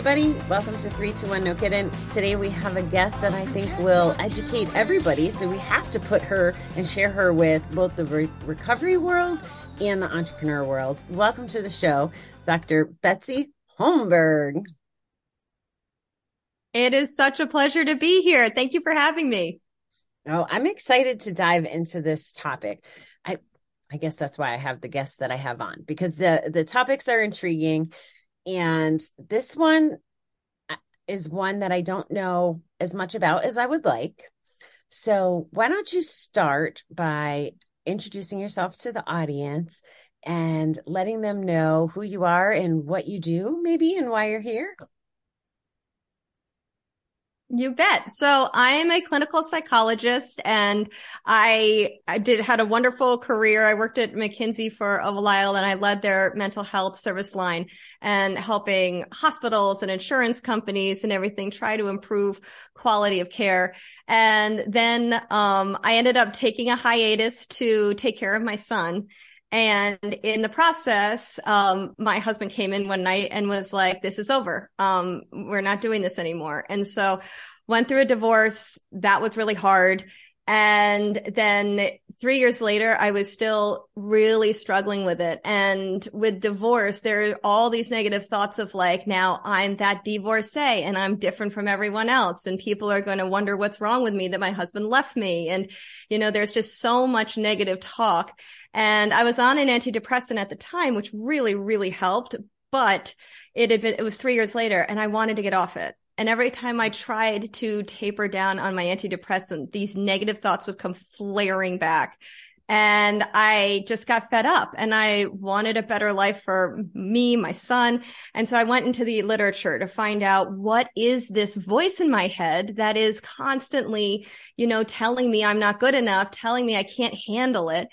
Everybody. Welcome to 321 No Kidding. Today we have a guest that I think will educate everybody. So we have to put her and share her with both the re- recovery world and the entrepreneur world. Welcome to the show, Dr. Betsy Holmberg. It is such a pleasure to be here. Thank you for having me. Oh, I'm excited to dive into this topic. I I guess that's why I have the guests that I have on because the the topics are intriguing and this one uh, is one that I don't know as much about as I would like. So, why don't you start by introducing yourself to the audience and letting them know who you are and what you do, maybe, and why you're here? You bet. So I am a clinical psychologist and I, I did, had a wonderful career. I worked at McKinsey for a while and I led their mental health service line and helping hospitals and insurance companies and everything try to improve quality of care. And then, um, I ended up taking a hiatus to take care of my son. And in the process, um, my husband came in one night and was like, this is over. Um, we're not doing this anymore. And so went through a divorce. That was really hard. And then three years later, I was still really struggling with it. And with divorce, there are all these negative thoughts of like, now I'm that divorcee and I'm different from everyone else. And people are going to wonder what's wrong with me that my husband left me. And, you know, there's just so much negative talk. And I was on an antidepressant at the time, which really, really helped. But it had been, it was three years later and I wanted to get off it. And every time I tried to taper down on my antidepressant, these negative thoughts would come flaring back. And I just got fed up and I wanted a better life for me, my son. And so I went into the literature to find out what is this voice in my head that is constantly, you know, telling me I'm not good enough, telling me I can't handle it.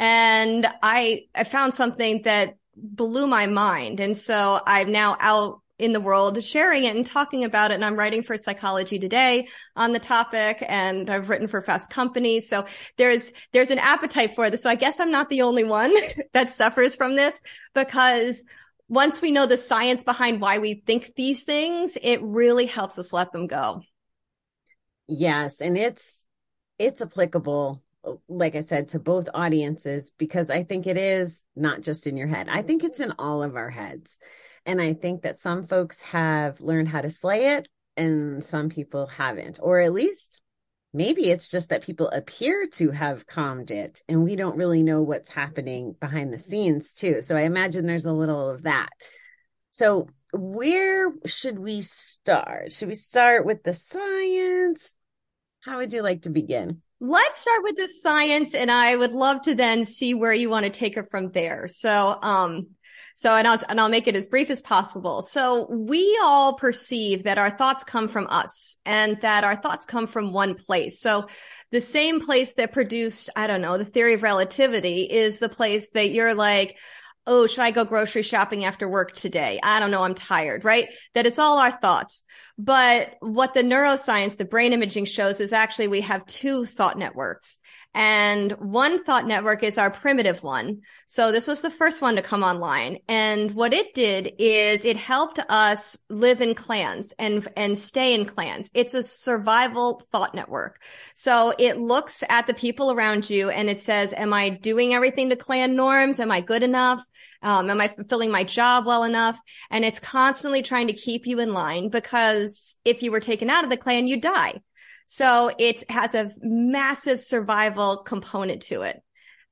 And I, I found something that blew my mind. And so I'm now out in the world sharing it and talking about it. And I'm writing for Psychology Today on the topic and I've written for Fast Company. So there's, there's an appetite for this. So I guess I'm not the only one that suffers from this because once we know the science behind why we think these things, it really helps us let them go. Yes. And it's, it's applicable like I said, to both audiences because I think it is not just in your head. I think it's in all of our heads. And I think that some folks have learned how to slay it and some people haven't, or at least maybe it's just that people appear to have calmed it and we don't really know what's happening behind the scenes too. So I imagine there's a little of that. So where should we start? Should we start with the science? How would you like to begin? Let's start with the science and I would love to then see where you want to take it from there. So, um, so, and I'll, and I'll make it as brief as possible. So we all perceive that our thoughts come from us and that our thoughts come from one place. So the same place that produced, I don't know, the theory of relativity is the place that you're like, oh, should I go grocery shopping after work today? I don't know. I'm tired, right? That it's all our thoughts. But what the neuroscience, the brain imaging shows is actually we have two thought networks. And one thought network is our primitive one. So this was the first one to come online. And what it did is it helped us live in clans and, and stay in clans. It's a survival thought network. So it looks at the people around you and it says, am I doing everything to clan norms? Am I good enough? Um, am I fulfilling my job well enough? And it's constantly trying to keep you in line because if you were taken out of the clan, you'd die. So it has a massive survival component to it.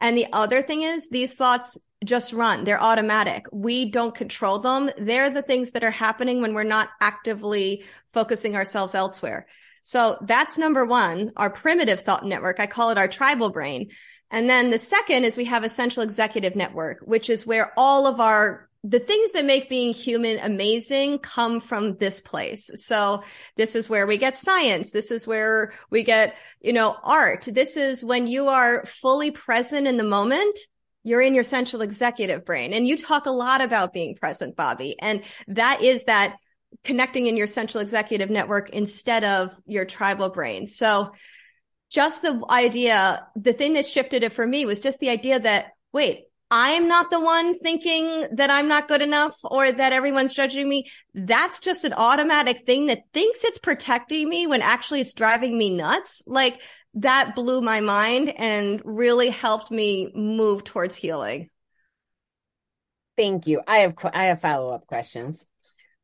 And the other thing is these thoughts just run. They're automatic. We don't control them. They're the things that are happening when we're not actively focusing ourselves elsewhere. So that's number one, our primitive thought network. I call it our tribal brain. And then the second is we have a central executive network, which is where all of our the things that make being human amazing come from this place. So this is where we get science. This is where we get, you know, art. This is when you are fully present in the moment. You're in your central executive brain and you talk a lot about being present, Bobby. And that is that connecting in your central executive network instead of your tribal brain. So just the idea, the thing that shifted it for me was just the idea that, wait, I'm not the one thinking that I'm not good enough or that everyone's judging me. That's just an automatic thing that thinks it's protecting me when actually it's driving me nuts. Like that blew my mind and really helped me move towards healing. Thank you. I have I have follow up questions.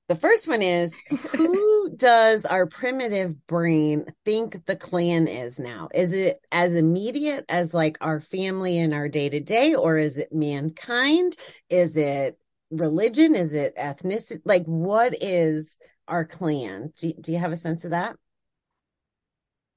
The first one is who does our primitive brain think the clan is now? Is it as immediate as like our family and our day to day, or is it mankind? Is it religion? Is it ethnicity? Like, what is our clan? Do, do you have a sense of that?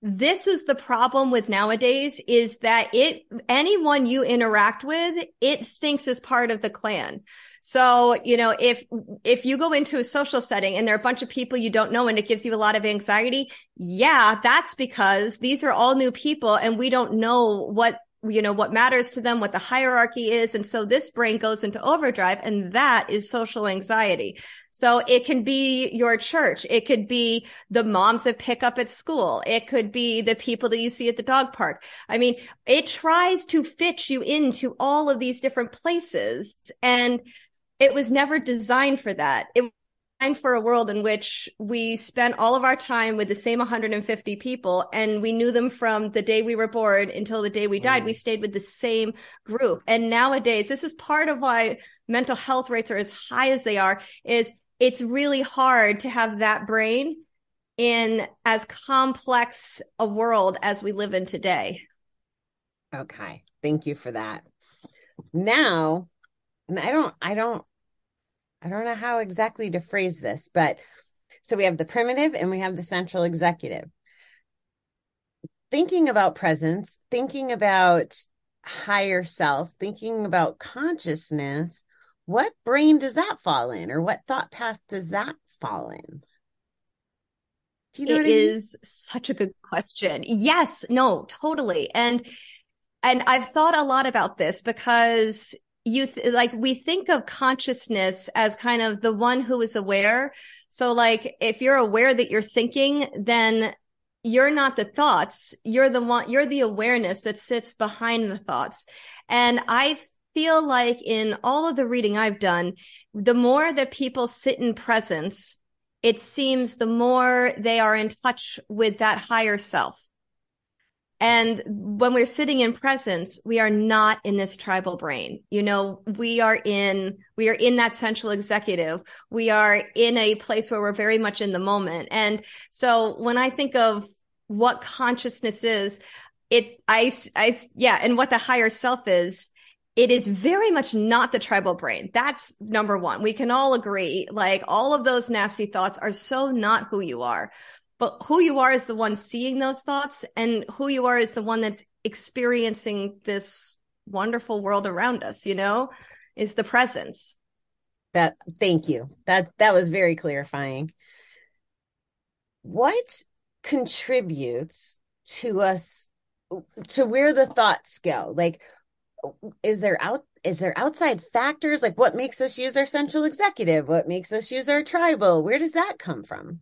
this is the problem with nowadays is that it anyone you interact with it thinks is part of the clan so you know if if you go into a social setting and there are a bunch of people you don't know and it gives you a lot of anxiety yeah that's because these are all new people and we don't know what you know, what matters to them, what the hierarchy is. And so this brain goes into overdrive and that is social anxiety. So it can be your church. It could be the moms that pick up at school. It could be the people that you see at the dog park. I mean, it tries to fit you into all of these different places and it was never designed for that. It was designed for a world in which we spent all of our time with the same 150 people and we knew them from the day we were born until the day we died. Mm. We stayed with the same group. And nowadays, this is part of why mental health rates are as high as they are is it's really hard to have that brain in as complex a world as we live in today. Okay. Thank you for that. Now, and I don't, I don't I don't know how exactly to phrase this, but so we have the primitive and we have the central executive. Thinking about presence, thinking about higher self, thinking about consciousness, what brain does that fall in or what thought path does that fall in? Do you know it I mean? is such a good question. Yes, no, totally. And and I've thought a lot about this because you th- like we think of consciousness as kind of the one who is aware. So like if you're aware that you're thinking, then you're not the thoughts. You're the one, you're the awareness that sits behind the thoughts. And I feel like in all of the reading I've done, the more that people sit in presence, it seems the more they are in touch with that higher self. And when we're sitting in presence, we are not in this tribal brain. You know, we are in, we are in that central executive. We are in a place where we're very much in the moment. And so when I think of what consciousness is, it, I, I, yeah, and what the higher self is, it is very much not the tribal brain. That's number one. We can all agree, like all of those nasty thoughts are so not who you are but who you are is the one seeing those thoughts and who you are is the one that's experiencing this wonderful world around us you know is the presence. That thank you. That that was very clarifying. What contributes to us to where the thoughts go? Like is there out is there outside factors? Like what makes us use our central executive? What makes us use our tribal? Where does that come from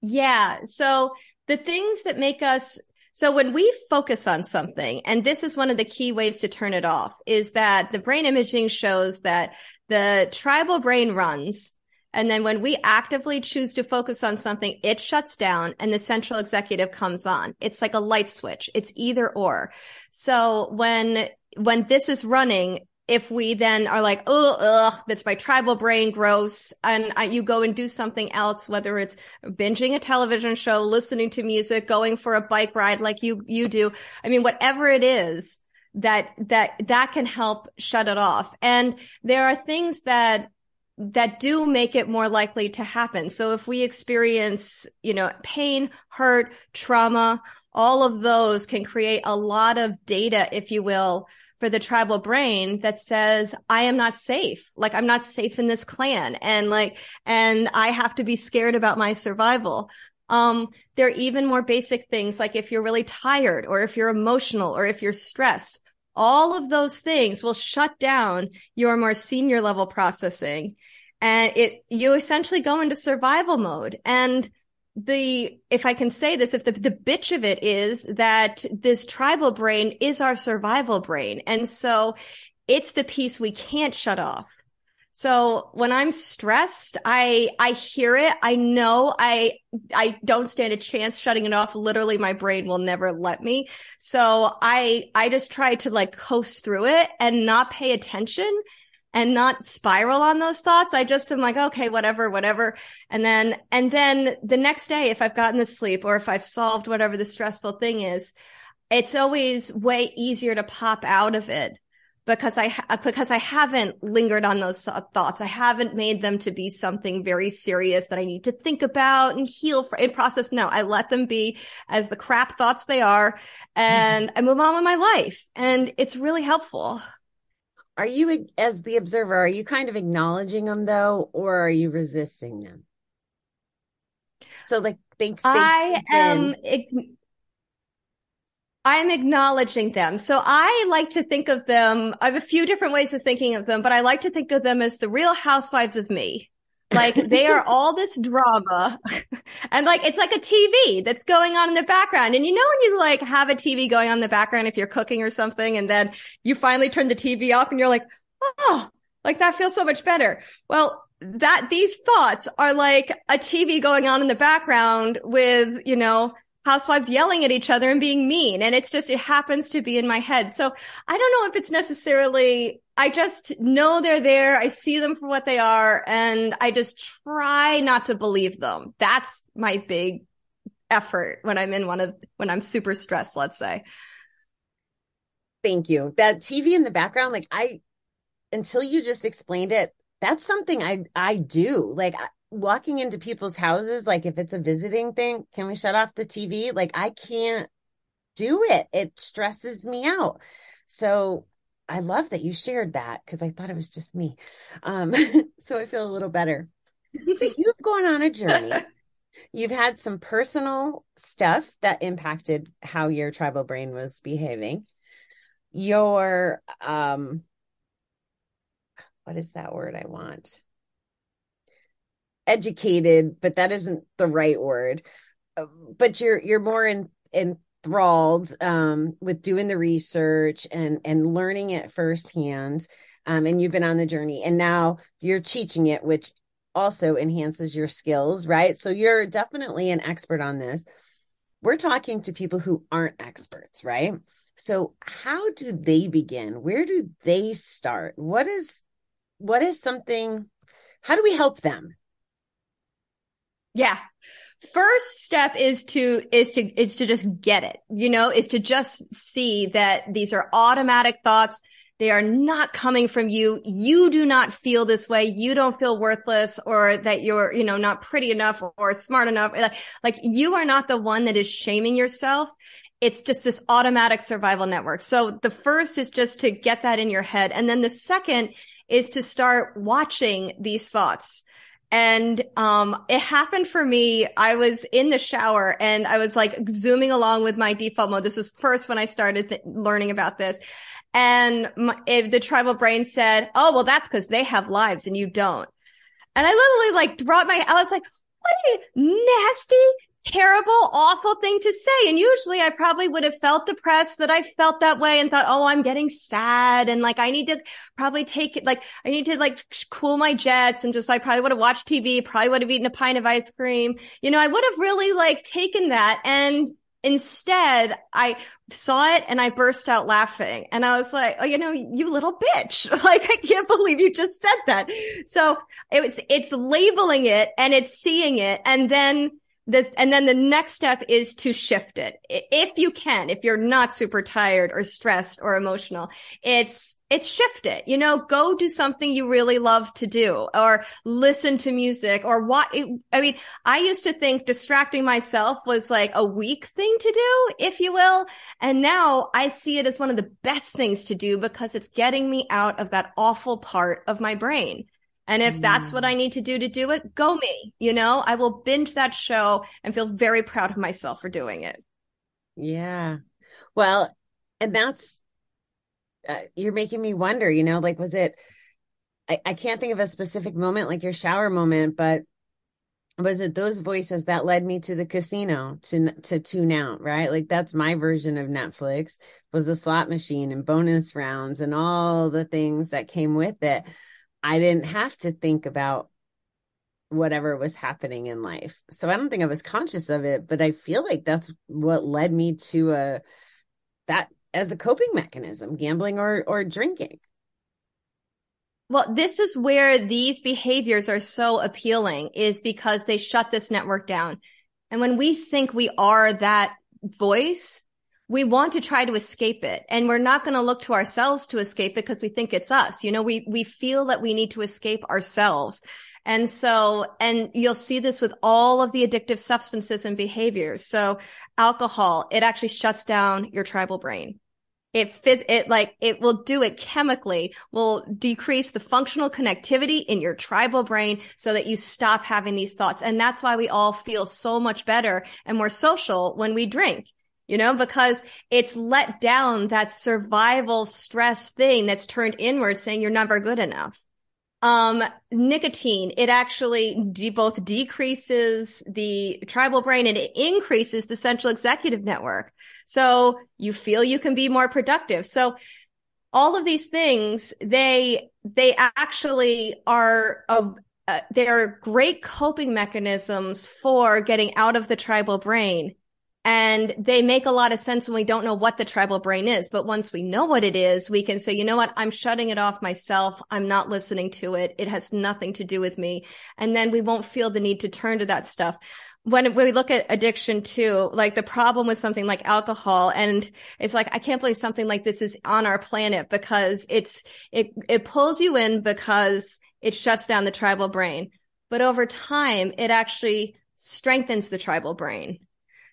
yeah. So the things that make us so when we focus on something, and this is one of the key ways to turn it off, is that the brain imaging shows that the tribal brain runs. And then when we actively choose to focus on something, it shuts down and the central executive comes on. It's like a light switch. It's either or. So when, when this is running, if we then are like, oh, ugh, that's my tribal brain, gross, and you go and do something else, whether it's binging a television show, listening to music, going for a bike ride like you you do. I mean, whatever it is that that that can help shut it off. And there are things that that do make it more likely to happen. So if we experience, you know, pain, hurt, trauma, all of those can create a lot of data, if you will, for the tribal brain that says, I am not safe. Like I'm not safe in this clan. And like, and I have to be scared about my survival. Um, there are even more basic things like if you're really tired or if you're emotional or if you're stressed, all of those things will shut down your more senior level processing. And it, you essentially go into survival mode. And the, if I can say this, if the, the bitch of it is that this tribal brain is our survival brain. And so it's the piece we can't shut off. So when I'm stressed, I, I hear it. I know I, I don't stand a chance shutting it off. Literally, my brain will never let me. So I, I just try to like coast through it and not pay attention and not spiral on those thoughts. I just am like, okay, whatever, whatever. And then, and then the next day, if I've gotten the sleep or if I've solved whatever the stressful thing is, it's always way easier to pop out of it because I, because I haven't lingered on those thoughts. I haven't made them to be something very serious that I need to think about and heal for and process. No, I let them be as the crap thoughts they are and mm-hmm. I move on with my life and it's really helpful. Are you, as the observer, are you kind of acknowledging them though, or are you resisting them? So, like, think, think I am. I'm acknowledging them. So I like to think of them. I have a few different ways of thinking of them, but I like to think of them as the real housewives of me. Like they are all this drama and like it's like a TV that's going on in the background. And you know when you like have a TV going on in the background if you're cooking or something and then you finally turn the TV off and you're like, "Oh, like that feels so much better." Well, that these thoughts are like a TV going on in the background with, you know, housewives yelling at each other and being mean. And it's just, it happens to be in my head. So I don't know if it's necessarily, I just know they're there. I see them for what they are and I just try not to believe them. That's my big effort when I'm in one of, when I'm super stressed, let's say. Thank you. That TV in the background, like I, until you just explained it, that's something I, I do. Like walking into people's houses, like if it's a visiting thing, can we shut off the TV? Like I can't do it. It stresses me out. So I love that you shared that because I thought it was just me. Um, so I feel a little better. so you've gone on a journey. You've had some personal stuff that impacted how your tribal brain was behaving. Your um what is that word I want? Educated, but that isn't the right word. But you're you're more in, enthralled um, with doing the research and and learning it firsthand. Um, and you've been on the journey, and now you're teaching it, which also enhances your skills, right? So you're definitely an expert on this. We're talking to people who aren't experts, right? So how do they begin? Where do they start? What is what is something how do we help them? Yeah. First step is to, is to, is to just get it, you know, is to just see that these are automatic thoughts. They are not coming from you. You do not feel this way. You don't feel worthless or that you're, you know, not pretty enough or, smart enough. Like you are not the one that is shaming yourself. It's just this automatic survival network. So the first is just to get that in your head. And then the second is to start watching these thoughts. And, um, it happened for me. I was in the shower and I was like zooming along with my default mode. This was first when I started th- learning about this. And my, it, the tribal brain said, Oh, well, that's because they have lives and you don't. And I literally like dropped my, I was like, what a nasty, terrible, awful thing to say. And usually I probably would have felt depressed that I felt that way and thought, oh, I'm getting sad. And like, I need to probably take it, like, I need to like cool my jets and just, I probably would have watched TV, probably would have eaten a pint of ice cream. You know, I would have really like taken that and Instead, I saw it and I burst out laughing. And I was like, oh, you know, you little bitch. Like, I can't believe you just said that. So it's, it's labeling it and it's seeing it. And then the, and then the next step is to shift it. If you can, if you're not super tired or stressed or emotional, it's, it's shift it, you know, go do something you really love to do or listen to music or what, I mean, I used to think distracting myself was like a weak thing to do, if you will. And now I see it as one of the best things to do because it's getting me out of that awful part of my brain. And if mm. that's what I mm. need to do to do it, go me. You know, I will binge that show and feel very proud of myself for doing it. Yeah. Well, and that's, uh, you're making me wonder, you know, like, was it, I, I can't think of a specific moment like your shower moment, but was it those voices that led me to the casino to to tune out right like that's my version of netflix was a slot machine and bonus rounds and all the things that came with it i didn't have to think about whatever was happening in life so i don't think i was conscious of it but i feel like that's what led me to a that as a coping mechanism gambling or or drinking well, this is where these behaviors are so appealing is because they shut this network down. And when we think we are that voice, we want to try to escape it. And we're not going to look to ourselves to escape it because we think it's us. You know, we, we feel that we need to escape ourselves. And so, and you'll see this with all of the addictive substances and behaviors. So alcohol, it actually shuts down your tribal brain. It fits it like it will do it chemically, will decrease the functional connectivity in your tribal brain so that you stop having these thoughts. And that's why we all feel so much better and more social when we drink you know, because it's let down that survival stress thing that's turned inward saying you're never good enough. Um, nicotine, it actually de- both decreases the tribal brain and it increases the central executive network. So you feel you can be more productive. So all of these things, they, they actually are, a, uh, they are great coping mechanisms for getting out of the tribal brain. And they make a lot of sense when we don't know what the tribal brain is. But once we know what it is, we can say, you know what? I'm shutting it off myself. I'm not listening to it. It has nothing to do with me. And then we won't feel the need to turn to that stuff when we look at addiction too, like the problem with something like alcohol, and it's like, I can't believe something like this is on our planet because it's, it, it pulls you in because it shuts down the tribal brain. But over time, it actually strengthens the tribal brain.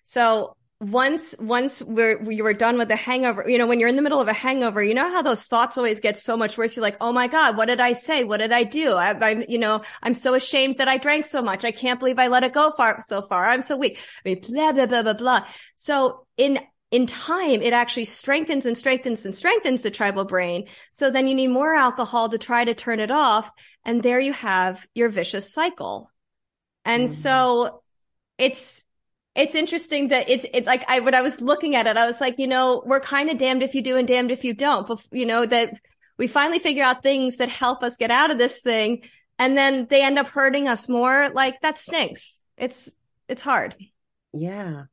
So once once we're you were done with the hangover you know when you're in the middle of a hangover you know how those thoughts always get so much worse. You're like oh my god what did i say? What did i do? I, am you know i'm so ashamed that i drank so much. I can't believe i let it go far so far. I'm so weak. I mean, blah blah blah blah blah. So in in time it actually strengthens and strengthens and strengthens the tribal brain. So then you need more alcohol to try to turn it off and there you have your vicious cycle. And mm. so it's it's interesting that it's it's like I when I was looking at it, I was like, you know, we're kind of damned if you do and damned if you don't. You know that we finally figure out things that help us get out of this thing, and then they end up hurting us more. Like that stinks. It's it's hard. Yeah.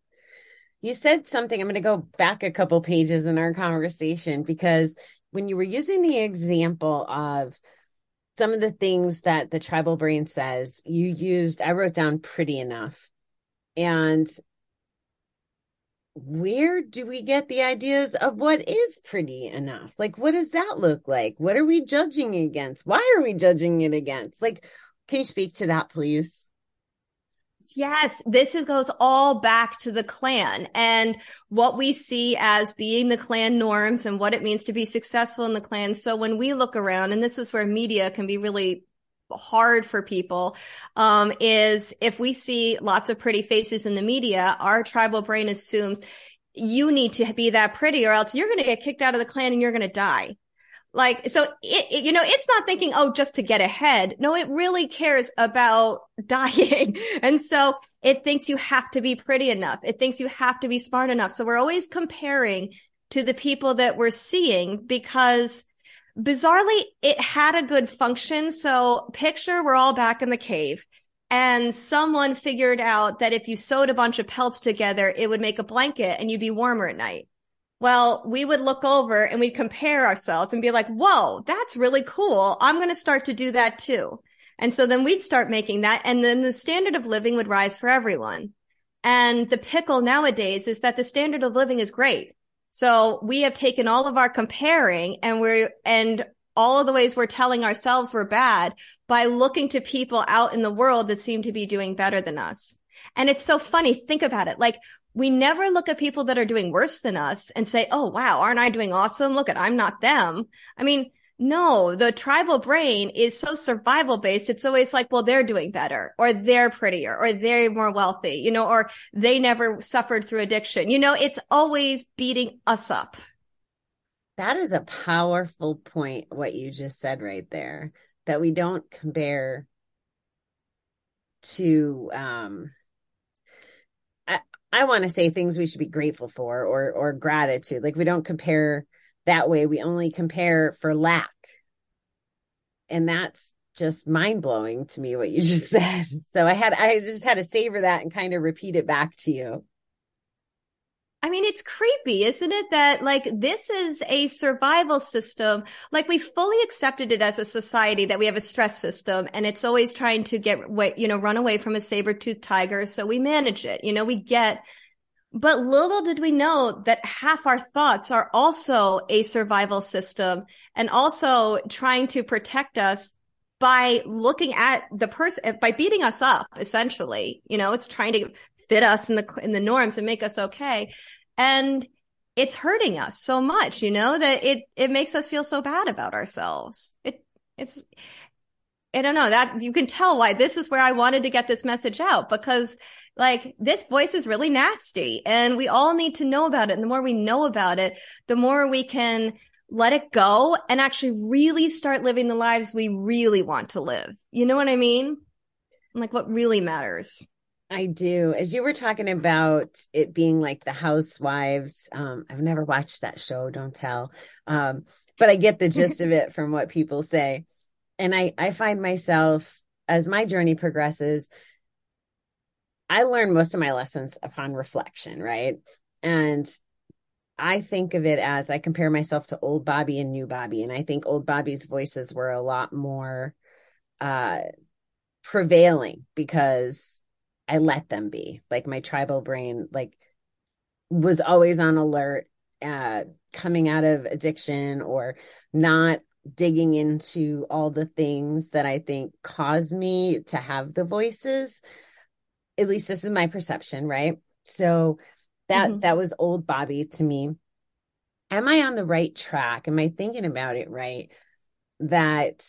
You said something. I'm going to go back a couple pages in our conversation because when you were using the example of some of the things that the tribal brain says, you used, I wrote down pretty enough and where do we get the ideas of what is pretty enough? Like, what does that look like? What are we judging against? Why are we judging it against? Like, can you speak to that, please? Yes, this is, goes all back to the clan and what we see as being the clan norms and what it means to be successful in the clan. So when we look around, and this is where media can be really hard for people um, is if we see lots of pretty faces in the media, our tribal brain assumes you need to be that pretty or else you're going to get kicked out of the clan and you're going to die. Like, so it, it, you know, it's not thinking, oh, just to get ahead. No, it really cares about dying. and so it thinks you have to be pretty enough. It thinks you have to be smart enough. So we're always comparing to the people that we're seeing because bizarrely, it had a good function. So picture we're all back in the cave and someone figured out that if you sewed a bunch of pelts together, it would make a blanket and you'd be warmer at night. Well, we would look over and we'd compare ourselves and be like, whoa, that's really cool. I'm going to start to do that too. And so then we'd start making that and then the standard of living would rise for everyone. And the pickle nowadays is that the standard of living is great. So we have taken all of our comparing and we're, and all of the ways we're telling ourselves we're bad by looking to people out in the world that seem to be doing better than us. And it's so funny. Think about it. Like we never look at people that are doing worse than us and say, Oh, wow, aren't I doing awesome? Look at, I'm not them. I mean, no, the tribal brain is so survival based. It's always like, well, they're doing better or they're prettier or they're more wealthy, you know, or they never suffered through addiction. You know, it's always beating us up. That is a powerful point, what you just said right there, that we don't compare to um I, I want to say things we should be grateful for or or gratitude. Like we don't compare that way. We only compare for lack. And that's just mind blowing to me what you just said. So I had I just had to savor that and kind of repeat it back to you. I mean, it's creepy, isn't it? That like this is a survival system. Like we fully accepted it as a society that we have a stress system and it's always trying to get, what, you know, run away from a saber toothed tiger. So we manage it. You know, we get, but little did we know that half our thoughts are also a survival system and also trying to protect us by looking at the person, eh, by beating us up, essentially. You know, it's trying to fit us in the in the norms and make us okay and it's hurting us so much you know that it it makes us feel so bad about ourselves it it's I don't know that you can tell why this is where I wanted to get this message out because like this voice is really nasty and we all need to know about it. And the more we know about it, the more we can let it go and actually really start living the lives we really want to live. You know what I mean? Like what really matters. I do. As you were talking about it being like the housewives, um, I've never watched that show, don't tell. Um, but I get the gist of it from what people say. And I, I find myself as my journey progresses, I learn most of my lessons upon reflection, right? And I think of it as I compare myself to old Bobby and new Bobby. And I think old Bobby's voices were a lot more uh prevailing because I let them be. Like my tribal brain, like was always on alert, uh, coming out of addiction or not digging into all the things that I think cause me to have the voices. At least this is my perception, right? So that mm-hmm. that was old Bobby to me. Am I on the right track? Am I thinking about it right? That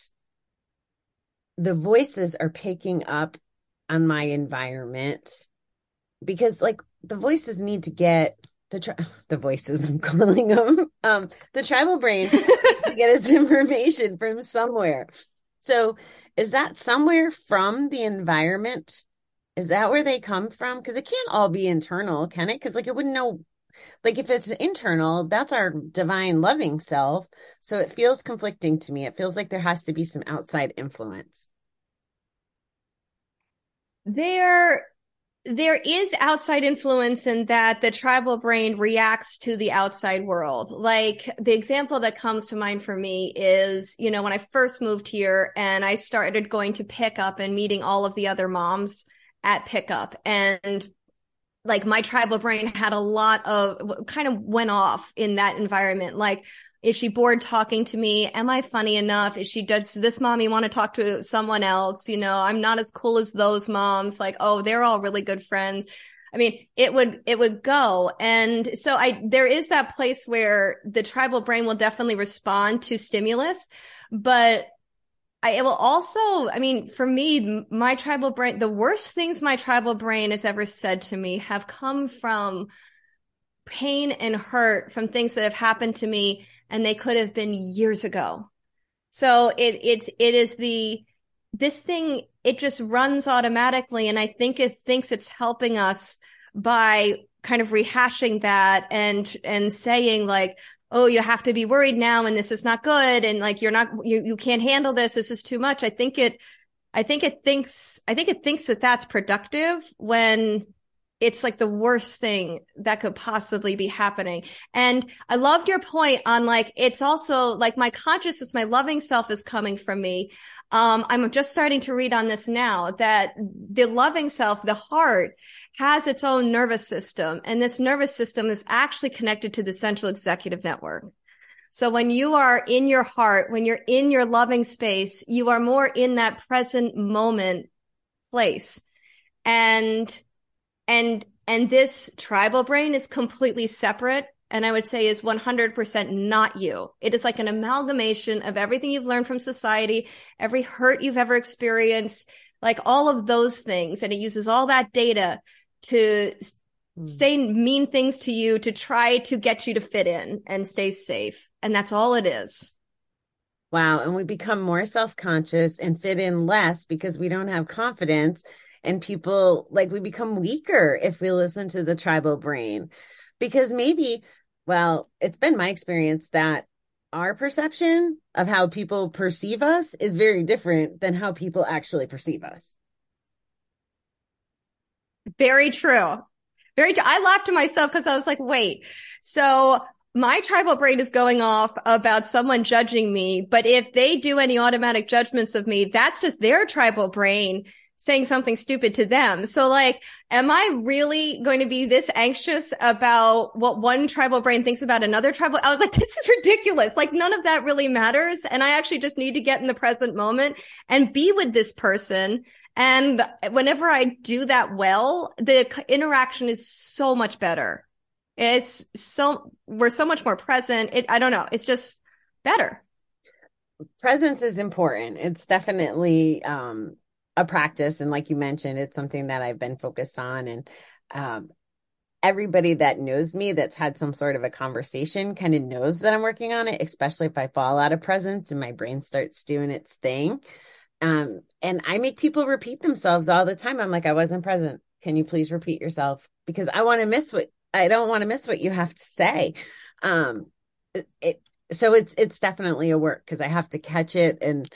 the voices are picking up on my environment because like the voices need to get the tri- the voices I'm calling them um the tribal brain to get its information from somewhere. So is that somewhere from the environment? Is that where they come from? Because it can't all be internal, can it? Because like it wouldn't know like if it's internal, that's our divine loving self. So it feels conflicting to me. It feels like there has to be some outside influence there there is outside influence in that the tribal brain reacts to the outside world. Like the example that comes to mind for me is, you know, when I first moved here and I started going to pick up and meeting all of the other moms at pickup and like my tribal brain had a lot of kind of went off in that environment. Like, is she bored talking to me? Am I funny enough? Is she, does this mommy want to talk to someone else? You know, I'm not as cool as those moms. Like, oh, they're all really good friends. I mean, it would, it would go. And so I, there is that place where the tribal brain will definitely respond to stimulus, but I, it will also, I mean, for me, my tribal brain, the worst things my tribal brain has ever said to me have come from pain and hurt from things that have happened to me and they could have been years ago. So it it's it is the this thing it just runs automatically and I think it thinks it's helping us by kind of rehashing that and and saying like oh you have to be worried now and this is not good and like you're not you you can't handle this this is too much I think it I think it thinks I think it thinks that that's productive when it's like the worst thing that could possibly be happening. And I loved your point on like, it's also like my consciousness, my loving self is coming from me. Um, I'm just starting to read on this now that the loving self, the heart has its own nervous system. And this nervous system is actually connected to the central executive network. So when you are in your heart, when you're in your loving space, you are more in that present moment place. And and and this tribal brain is completely separate and I would say is 100% not you. It is like an amalgamation of everything you've learned from society, every hurt you've ever experienced, like all of those things. And it uses all that data to mm. say mean things to you to try to get you to fit in and stay safe. And that's all it is. Wow. And we become more self conscious and fit in less because we don't have confidence and people like we become weaker if we listen to the tribal brain because maybe well it's been my experience that our perception of how people perceive us is very different than how people actually perceive us very true very true. i laughed to myself because i was like wait so my tribal brain is going off about someone judging me, but if they do any automatic judgments of me, that's just their tribal brain saying something stupid to them. So like, am I really going to be this anxious about what one tribal brain thinks about another tribal? I was like, this is ridiculous. Like none of that really matters. And I actually just need to get in the present moment and be with this person. And whenever I do that well, the interaction is so much better. It's so, we're so much more present. It, I don't know. It's just better. Presence is important. It's definitely, um, a practice. And like you mentioned, it's something that I've been focused on. And, um, everybody that knows me that's had some sort of a conversation kind of knows that I'm working on it, especially if I fall out of presence and my brain starts doing its thing. Um, and I make people repeat themselves all the time. I'm like, I wasn't present. Can you please repeat yourself? Because I want to miss what I don't want to miss what you have to say. Um, it, it so it's it's definitely a work because I have to catch it and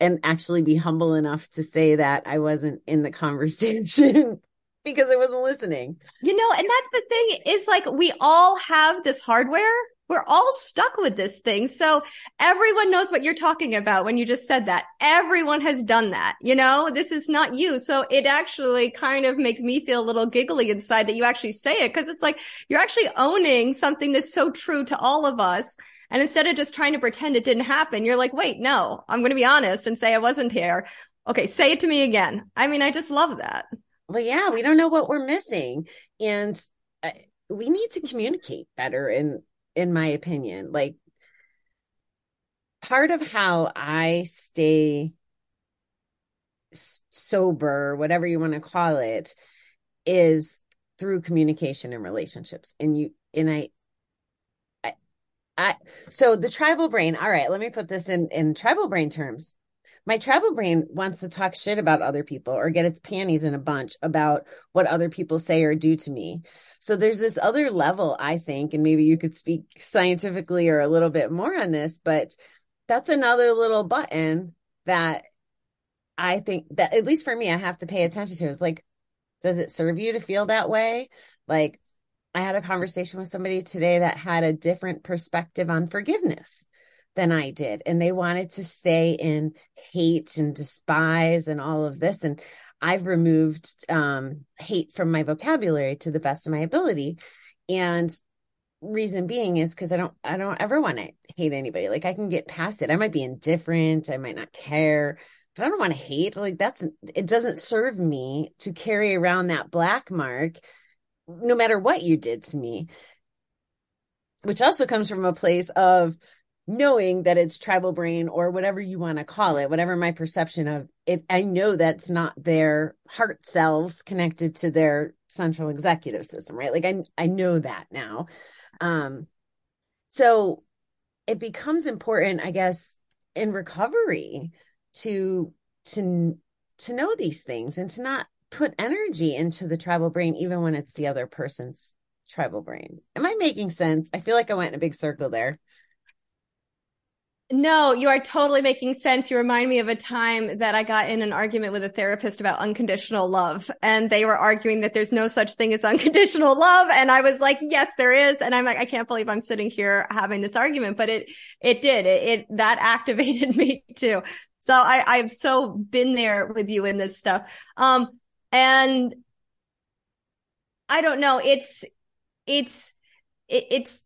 and actually be humble enough to say that I wasn't in the conversation because I wasn't listening. You know, and that's the thing is like we all have this hardware we're all stuck with this thing. So everyone knows what you're talking about when you just said that. Everyone has done that. You know, this is not you. So it actually kind of makes me feel a little giggly inside that you actually say it because it's like you're actually owning something that's so true to all of us. And instead of just trying to pretend it didn't happen, you're like, wait, no, I'm going to be honest and say I wasn't here. Okay. Say it to me again. I mean, I just love that. Well, yeah, we don't know what we're missing and uh, we need to communicate better and in my opinion. Like part of how I stay sober, whatever you want to call it, is through communication and relationships. And you and I I, I so the tribal brain, all right, let me put this in in tribal brain terms my tribal brain wants to talk shit about other people or get its panties in a bunch about what other people say or do to me. So there's this other level, I think, and maybe you could speak scientifically or a little bit more on this, but that's another little button that I think that at least for me, I have to pay attention to. It's like, does it serve you to feel that way? Like, I had a conversation with somebody today that had a different perspective on forgiveness than I did. And they wanted to stay in hate and despise and all of this. And I've removed um, hate from my vocabulary to the best of my ability. And reason being is because I don't I don't ever want to hate anybody. Like I can get past it. I might be indifferent, I might not care, but I don't want to hate. Like that's it doesn't serve me to carry around that black mark no matter what you did to me. Which also comes from a place of knowing that it's tribal brain or whatever you want to call it, whatever my perception of it, I know that's not their heart selves connected to their central executive system, right? Like I, I know that now. Um, so it becomes important, I guess, in recovery to, to, to know these things and to not put energy into the tribal brain, even when it's the other person's tribal brain. Am I making sense? I feel like I went in a big circle there. No, you are totally making sense. You remind me of a time that I got in an argument with a therapist about unconditional love. And they were arguing that there's no such thing as unconditional love. And I was like, yes, there is. And I'm like, I can't believe I'm sitting here having this argument, but it, it did. It, it that activated me too. So I, I've so been there with you in this stuff. Um, and I don't know. It's, it's, it, it's,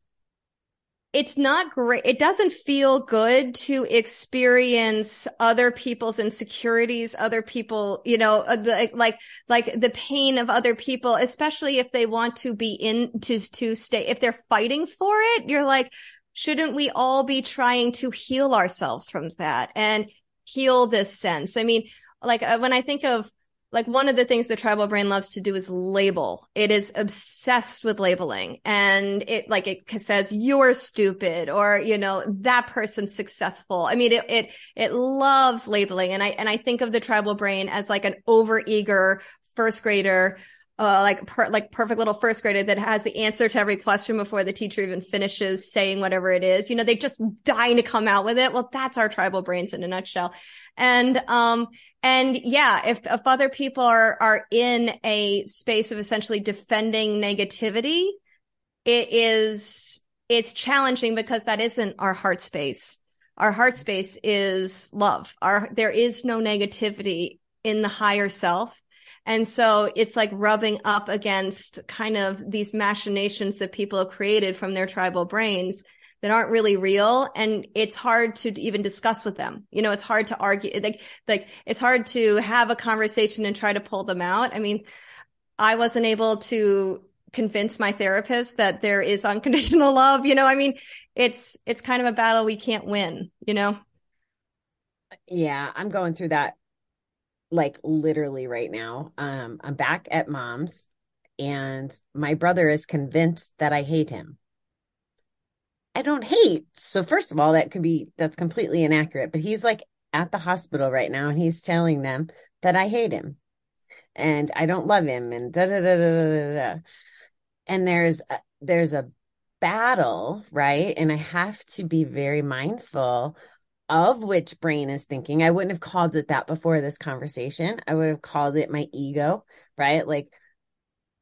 it's not great. It doesn't feel good to experience other people's insecurities, other people, you know, uh, the, like, like the pain of other people, especially if they want to be in to, to stay, if they're fighting for it, you're like, shouldn't we all be trying to heal ourselves from that and heal this sense? I mean, like uh, when I think of like one of the things the tribal brain loves to do is label. It is obsessed with labeling and it like it says you're stupid or you know that person's successful. I mean it it it loves labeling and I and I think of the tribal brain as like an overeager first grader uh, like per, like perfect little first grader that has the answer to every question before the teacher even finishes saying whatever it is. You know, they just dying to come out with it. Well, that's our tribal brains in a nutshell. And um and yeah, if if other people are are in a space of essentially defending negativity, it is it's challenging because that isn't our heart space. Our heart space is love. Our there is no negativity in the higher self and so it's like rubbing up against kind of these machinations that people have created from their tribal brains that aren't really real. And it's hard to even discuss with them. You know, it's hard to argue, like, like it's hard to have a conversation and try to pull them out. I mean, I wasn't able to convince my therapist that there is unconditional love. You know, I mean, it's, it's kind of a battle we can't win, you know? Yeah, I'm going through that like literally right now. Um, I'm back at mom's and my brother is convinced that I hate him. I don't hate. So first of all, that could be that's completely inaccurate, but he's like at the hospital right now and he's telling them that I hate him and I don't love him and da da da da da da. And there's a, there's a battle, right? And I have to be very mindful of which brain is thinking. I wouldn't have called it that before this conversation. I would have called it my ego, right? Like,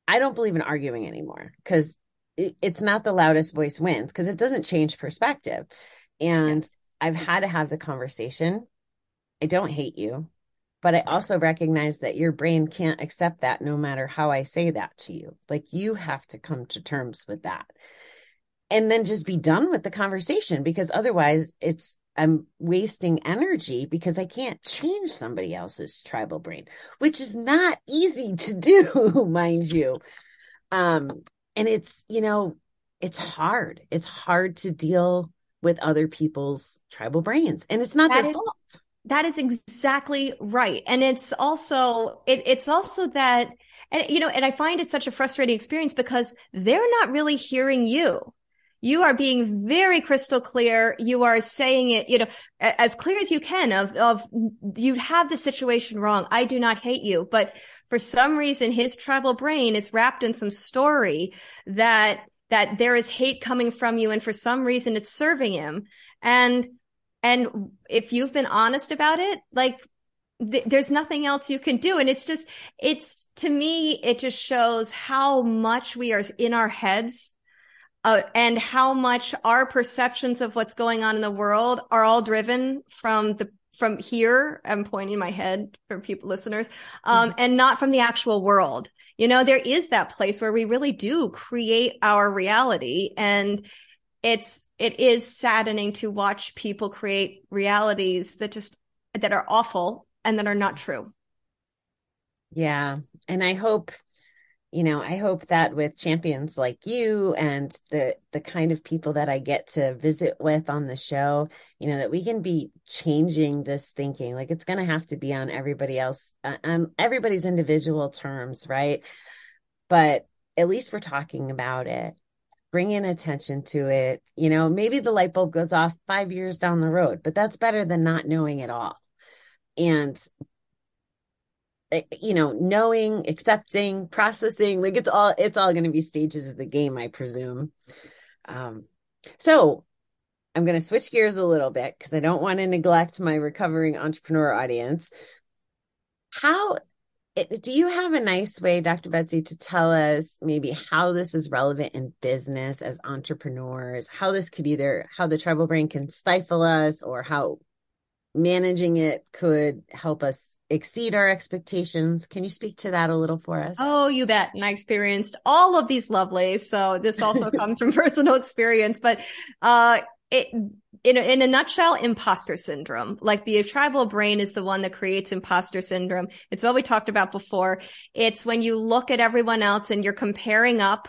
I don't believe in arguing anymore because it's not the loudest voice wins because it doesn't change perspective. And yes. I've had to have the conversation. I don't hate you, but I also recognize that your brain can't accept that no matter how I say that to you. Like, you have to come to terms with that and then just be done with the conversation because otherwise it's I'm wasting energy because I can't change somebody else's tribal brain, which is not easy to do, mind you. Um, and it's, you know, it's hard. It's hard to deal with other people's tribal brains, and it's not that their is, fault. That is exactly right. And it's also, it, it's also that, and you know, and I find it such a frustrating experience because they're not really hearing you you are being very crystal clear. You are saying it, you know, as clear as you can of, of you have the situation wrong. I do not hate you, but for some reason, his tribal brain is wrapped in some story that, that there is hate coming from you. And for some reason, it's serving him. And, and if you've been honest about it, like th- there's nothing else you can do. And it's just, it's to me, it just shows how much we are in our heads uh, and how much our perceptions of what's going on in the world are all driven from the from here i'm pointing my head for people listeners um, mm-hmm. and not from the actual world you know there is that place where we really do create our reality and it's it is saddening to watch people create realities that just that are awful and that are not true yeah and i hope you know i hope that with champions like you and the the kind of people that i get to visit with on the show you know that we can be changing this thinking. Like it's going to have to be on everybody else uh, on everybody's individual terms right? But at least we're talking about it bringing attention to it. You know maybe the light bulb goes off 5 years down the road but that's better than not knowing at all. And you know knowing accepting processing like it's all it's all going to be stages of the game i presume. Um so i'm going to switch gears a little bit because i don't want to neglect my recovering entrepreneur audience. How eh, do you have a nice way dr betsy to tell us maybe how this is relevant in business as entrepreneurs how this could either how the tribal brain can stifle us or how managing it could help us exceed our expectations. Can you speak to that a little for us? Oh, you bet. And I experienced all of these lovelies. So this also comes from personal experience, but, uh, it, in a, in a nutshell, imposter syndrome. Like the tribal brain is the one that creates imposter syndrome. It's what we talked about before. It's when you look at everyone else and you're comparing up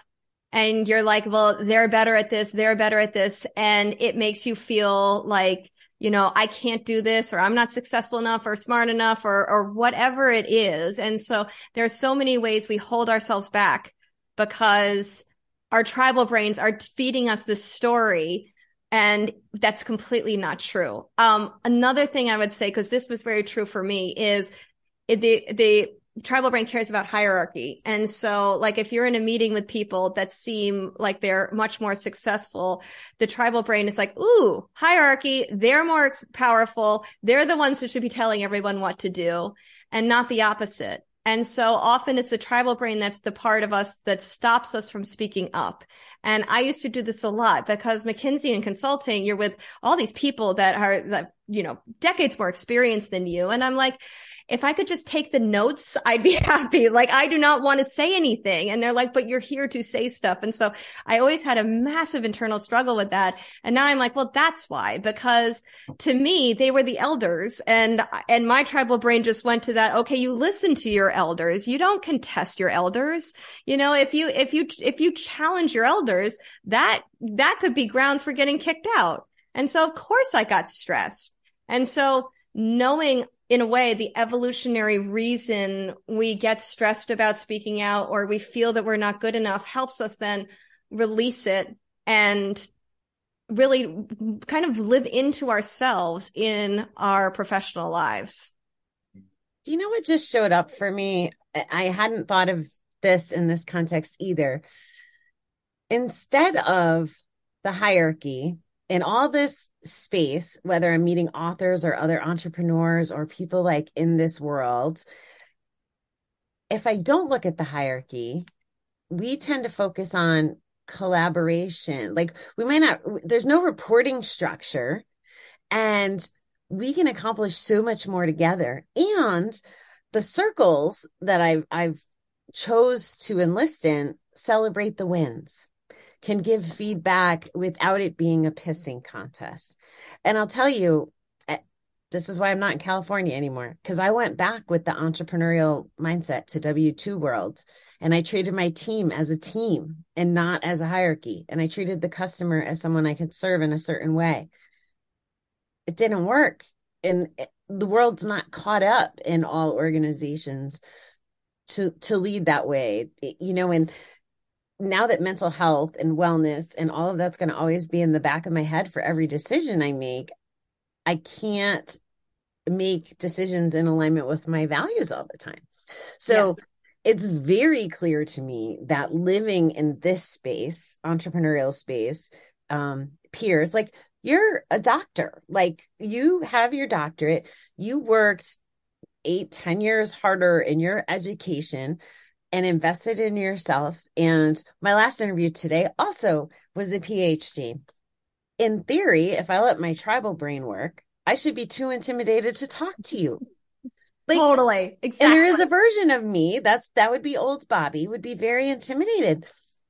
and you're like, well, they're better at this. They're better at this. And it makes you feel like you know, I can't do this or I'm not successful enough or smart enough or, or whatever it is. And so there are so many ways we hold ourselves back because our tribal brains are feeding us this story and that's completely not true. Um, another thing I would say, because this was very true for me, is the the tribal brain cares about hierarchy. And so like if you're in a meeting with people that seem like they're much more successful, the tribal brain is like, ooh, hierarchy. They're more powerful. They're the ones who should be telling everyone what to do and not the opposite. And so often it's the tribal brain that's the part of us that stops us from speaking up. And I used to do this a lot because McKinsey and consulting, you're with all these people that are that, you know, decades more experienced than you. And I'm like, if I could just take the notes, I'd be happy. Like I do not want to say anything. And they're like, but you're here to say stuff. And so I always had a massive internal struggle with that. And now I'm like, well, that's why, because to me, they were the elders and, and my tribal brain just went to that. Okay. You listen to your elders. You don't contest your elders. You know, if you, if you, if you challenge your elders, that, that could be grounds for getting kicked out. And so of course I got stressed. And so knowing in a way, the evolutionary reason we get stressed about speaking out or we feel that we're not good enough helps us then release it and really kind of live into ourselves in our professional lives. Do you know what just showed up for me? I hadn't thought of this in this context either. Instead of the hierarchy, in all this space, whether I'm meeting authors or other entrepreneurs or people like in this world, if I don't look at the hierarchy, we tend to focus on collaboration. Like we might not, there's no reporting structure and we can accomplish so much more together. And the circles that I've, I've chose to enlist in celebrate the wins can give feedback without it being a pissing contest. And I'll tell you, eh, this is why I'm not in California anymore because I went back with the entrepreneurial mindset to W2 world and I treated my team as a team and not as a hierarchy. And I treated the customer as someone I could serve in a certain way. It didn't work. And eh, the world's not caught up in all organizations to to lead that way you know and now that mental health and wellness and all of that's going to always be in the back of my head for every decision I make, I can't make decisions in alignment with my values all the time. So yes. it's very clear to me that living in this space, entrepreneurial space, um, peers, like you're a doctor, like you have your doctorate, you worked eight, ten years harder in your education and invested in yourself. And my last interview today also was a PhD. In theory, if I let my tribal brain work, I should be too intimidated to talk to you. Like, totally. Exactly. And there is a version of me that's that would be old Bobby, would be very intimidated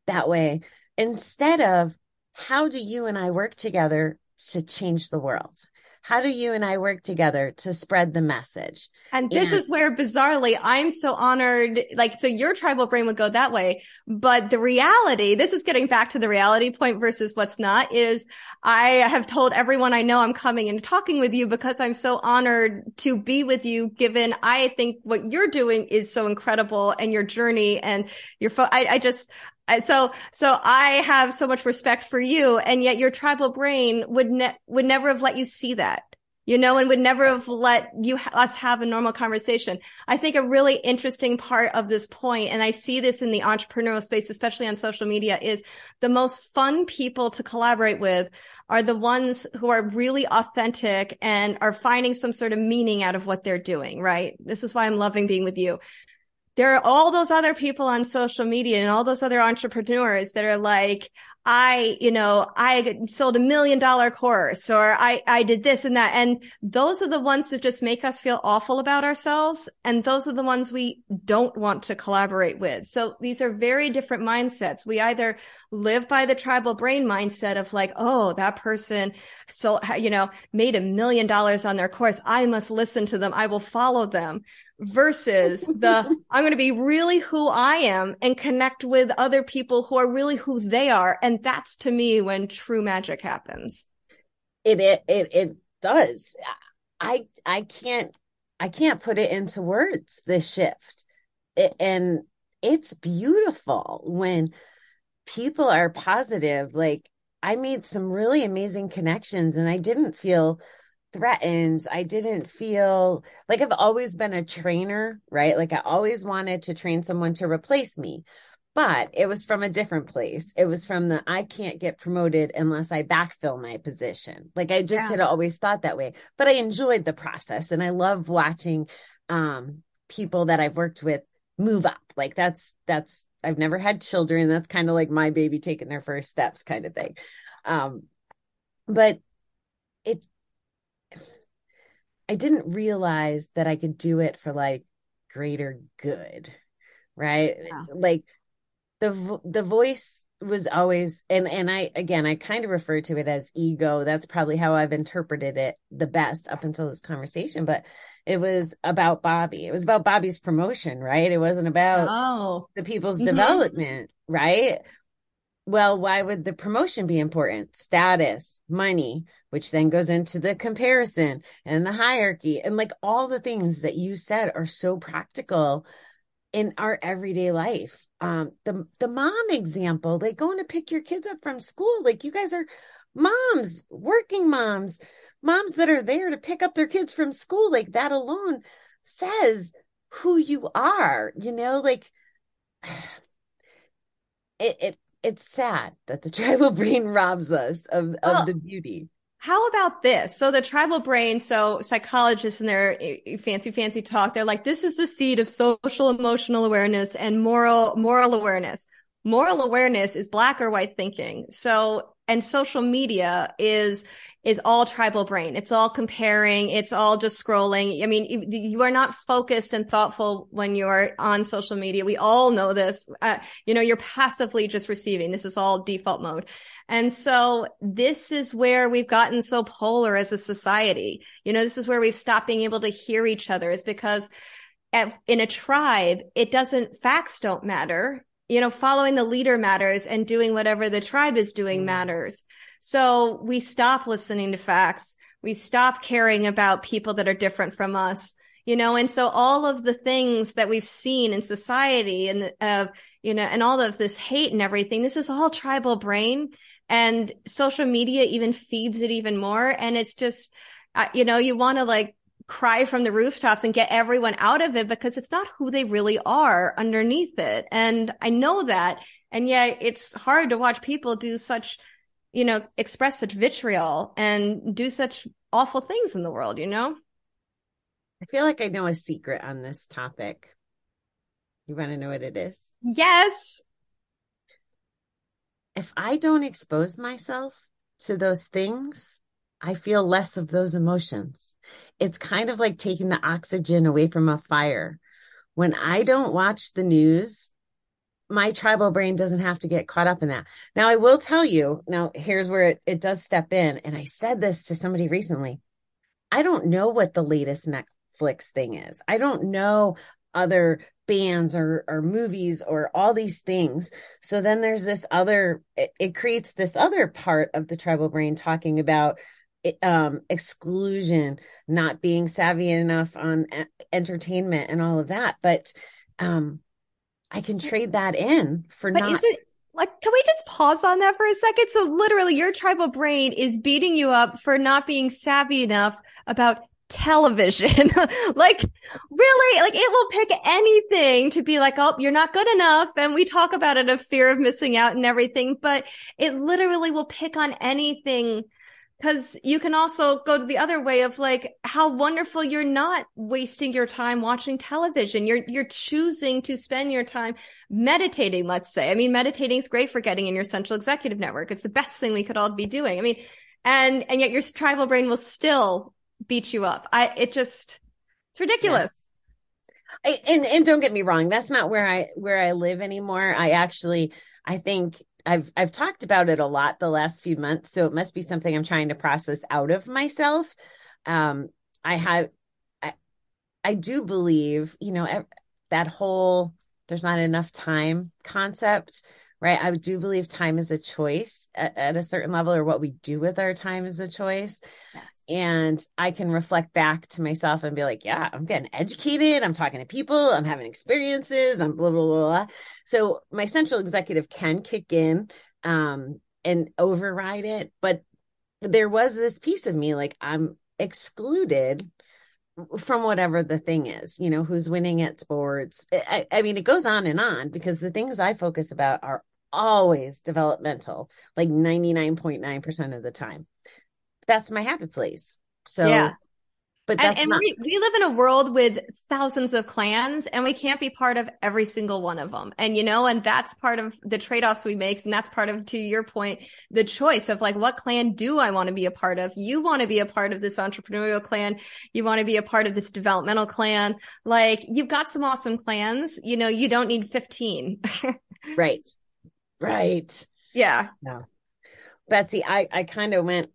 that way. Instead of how do you and I work together to change the world? How do you and I work together to spread the message? And this and- is where bizarrely I'm so honored. Like, so your tribal brain would go that way. But the reality, this is getting back to the reality point versus what's not is I have told everyone I know I'm coming and talking with you because I'm so honored to be with you, given I think what you're doing is so incredible and your journey and your, fo- I, I just, so so I have so much respect for you, and yet your tribal brain would ne- would never have let you see that, you know, and would never have let you us have a normal conversation. I think a really interesting part of this point, and I see this in the entrepreneurial space, especially on social media, is the most fun people to collaborate with are the ones who are really authentic and are finding some sort of meaning out of what they're doing, right? This is why I'm loving being with you there are all those other people on social media and all those other entrepreneurs that are like, I, you know, I sold a million dollar course or I, I did this and that. And those are the ones that just make us feel awful about ourselves. And those are the ones we don't want to collaborate with. So these are very different mindsets. We either live by the tribal brain mindset of like, oh, that person so, you know, made a million dollars on their course. I must listen to them. I will follow them versus the I'm going to be really who I am and connect with other people who are really who they are and that's to me when true magic happens it it it, it does. I I can't I can't put it into words. This shift, it, and it's beautiful when people are positive. Like I made some really amazing connections, and I didn't feel threatened. I didn't feel like I've always been a trainer, right? Like I always wanted to train someone to replace me but it was from a different place. It was from the I can't get promoted unless I backfill my position. Like I just yeah. had always thought that way, but I enjoyed the process and I love watching um, people that I've worked with move up. Like that's that's I've never had children. That's kind of like my baby taking their first steps kind of thing. Um, but it I didn't realize that I could do it for like greater good right yeah. like the the voice was always and and I again I kind of refer to it as ego. That's probably how I've interpreted it the best up until this conversation. But it was about Bobby. It was about Bobby's promotion, right? It wasn't about oh. the people's mm-hmm. development, right? Well, why would the promotion be important? Status, money, which then goes into the comparison and the hierarchy and like all the things that you said are so practical in our everyday life. Um, the the mom example, like going to pick your kids up from school, like you guys are moms, working moms, moms that are there to pick up their kids from school, like that alone says who you are, you know, like it it it's sad that the tribal brain robs us of of the beauty. How about this? So the tribal brain, so psychologists in their eh, eh, fancy, fancy talk, they're like, this is the seed of social emotional awareness and moral, moral awareness. Moral awareness is black or white thinking. So, and social media is, is all tribal brain. It's all comparing. It's all just scrolling. I mean, you are not focused and thoughtful when you're on social media. We all know this. Uh, you know, you're passively just receiving. This is all default mode. And so this is where we've gotten so polar as a society. You know, this is where we've stopped being able to hear each other is because at, in a tribe, it doesn't, facts don't matter. You know, following the leader matters and doing whatever the tribe is doing mm. matters. So we stop listening to facts. We stop caring about people that are different from us you know and so all of the things that we've seen in society and of uh, you know and all of this hate and everything this is all tribal brain and social media even feeds it even more. And it's just, uh, you know, you want to like cry from the rooftops and get everyone out of it because it's not who they really are underneath it. And I know that. And yet it's hard to watch people do such, you know, express such vitriol and do such awful things in the world, you know? I feel like I know a secret on this topic. You want to know what it is? Yes if I don't expose myself to those things, I feel less of those emotions. It's kind of like taking the oxygen away from a fire. When I don't watch the news, my tribal brain doesn't have to get caught up in that. Now, I will tell you, now here's where it, it does step in. And I said this to somebody recently. I don't know what the latest Netflix thing is. I don't know other bands or or movies or all these things so then there's this other it, it creates this other part of the tribal brain talking about um exclusion not being savvy enough on entertainment and all of that but um i can trade that in for but not is it like can we just pause on that for a second so literally your tribal brain is beating you up for not being savvy enough about television. like really, like it will pick anything to be like, oh, you're not good enough. And we talk about it of fear of missing out and everything, but it literally will pick on anything. Cause you can also go to the other way of like how wonderful you're not wasting your time watching television. You're, you're choosing to spend your time meditating, let's say. I mean, meditating is great for getting in your central executive network. It's the best thing we could all be doing. I mean, and, and yet your tribal brain will still beat you up. I it just it's ridiculous. I, and and don't get me wrong, that's not where I where I live anymore. I actually I think I've I've talked about it a lot the last few months, so it must be something I'm trying to process out of myself. Um, I have, I, I do believe, you know, that whole there's not enough time concept right? I do believe time is a choice at, at a certain level, or what we do with our time is a choice. Yes. And I can reflect back to myself and be like, yeah, I'm getting educated. I'm talking to people. I'm having experiences. I'm blah, blah, blah, blah. So my central executive can kick in um, and override it. But there was this piece of me like, I'm excluded from whatever the thing is, you know, who's winning at sports. I, I, mean, it goes on and on because the things I focus about are always developmental, like 99.9% of the time. That's my happy place. So yeah. but and, and not- we, we live in a world with thousands of clans and we can't be part of every single one of them. And you know and that's part of the trade-offs we make and that's part of to your point the choice of like what clan do i want to be a part of? You want to be a part of this entrepreneurial clan. You want to be a part of this developmental clan. Like you've got some awesome clans. You know you don't need 15 right. Right. Yeah. No betsy i i kind of went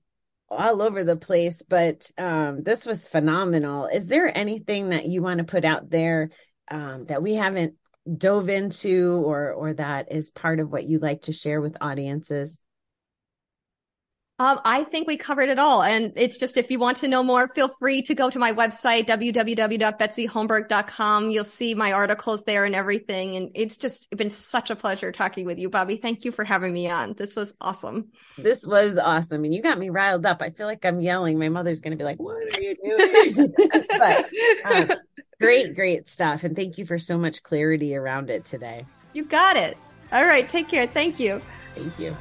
all over the place, but um, this was phenomenal. Is there anything that you want to put out there um, that we haven't dove into or or that is part of what you like to share with audiences? Um, I think we covered it all. And it's just, if you want to know more, feel free to go to my website, www.betsyholmberg.com. You'll see my articles there and everything. And it's just been such a pleasure talking with you, Bobby. Thank you for having me on. This was awesome. This was awesome. And you got me riled up. I feel like I'm yelling. My mother's going to be like, what are you doing? but um, great, great stuff. And thank you for so much clarity around it today. You got it. All right. Take care. Thank you. Thank you.